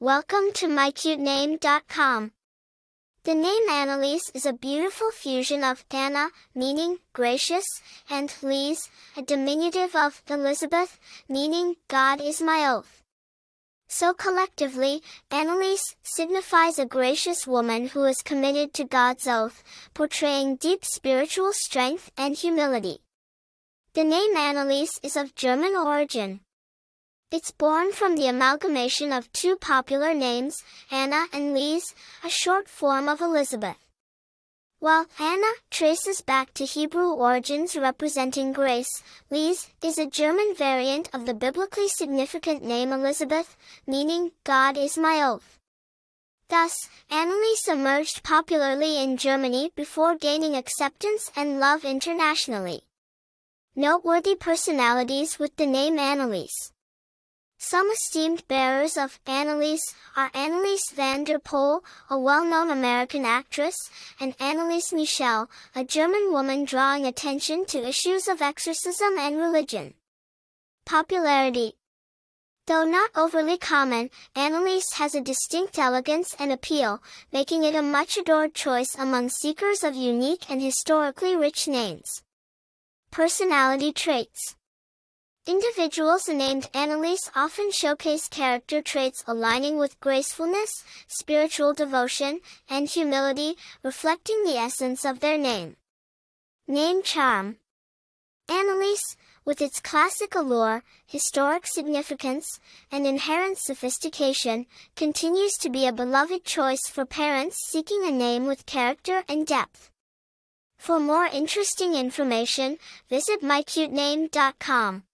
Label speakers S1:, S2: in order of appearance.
S1: Welcome to mycutename.com. The name Anneliese is a beautiful fusion of Anna, meaning gracious, and Lise, a diminutive of Elizabeth, meaning God is my oath. So collectively, Anneliese signifies a gracious woman who is committed to God's oath, portraying deep spiritual strength and humility. The name Anneliese is of German origin. It's born from the amalgamation of two popular names, Anna and Lise, a short form of Elizabeth. While Anna traces back to Hebrew origins representing grace, Lise is a German variant of the biblically significant name Elizabeth, meaning God is my oath. Thus, Anneliese emerged popularly in Germany before gaining acceptance and love internationally. Noteworthy personalities with the name Anneliese some esteemed bearers of Anneliese are Anneliese van der Pol, a well-known American actress, and Anneliese Michel, a German woman drawing attention to issues of exorcism and religion. Popularity Though not overly common, Anneliese has a distinct elegance and appeal, making it a much adored choice among seekers of unique and historically rich names. Personality traits Individuals named Anneliese often showcase character traits aligning with gracefulness, spiritual devotion, and humility, reflecting the essence of their name. Name charm. Anneliese, with its classic allure, historic significance, and inherent sophistication, continues to be a beloved choice for parents seeking a name with character and depth. For more interesting information, visit mycutename.com.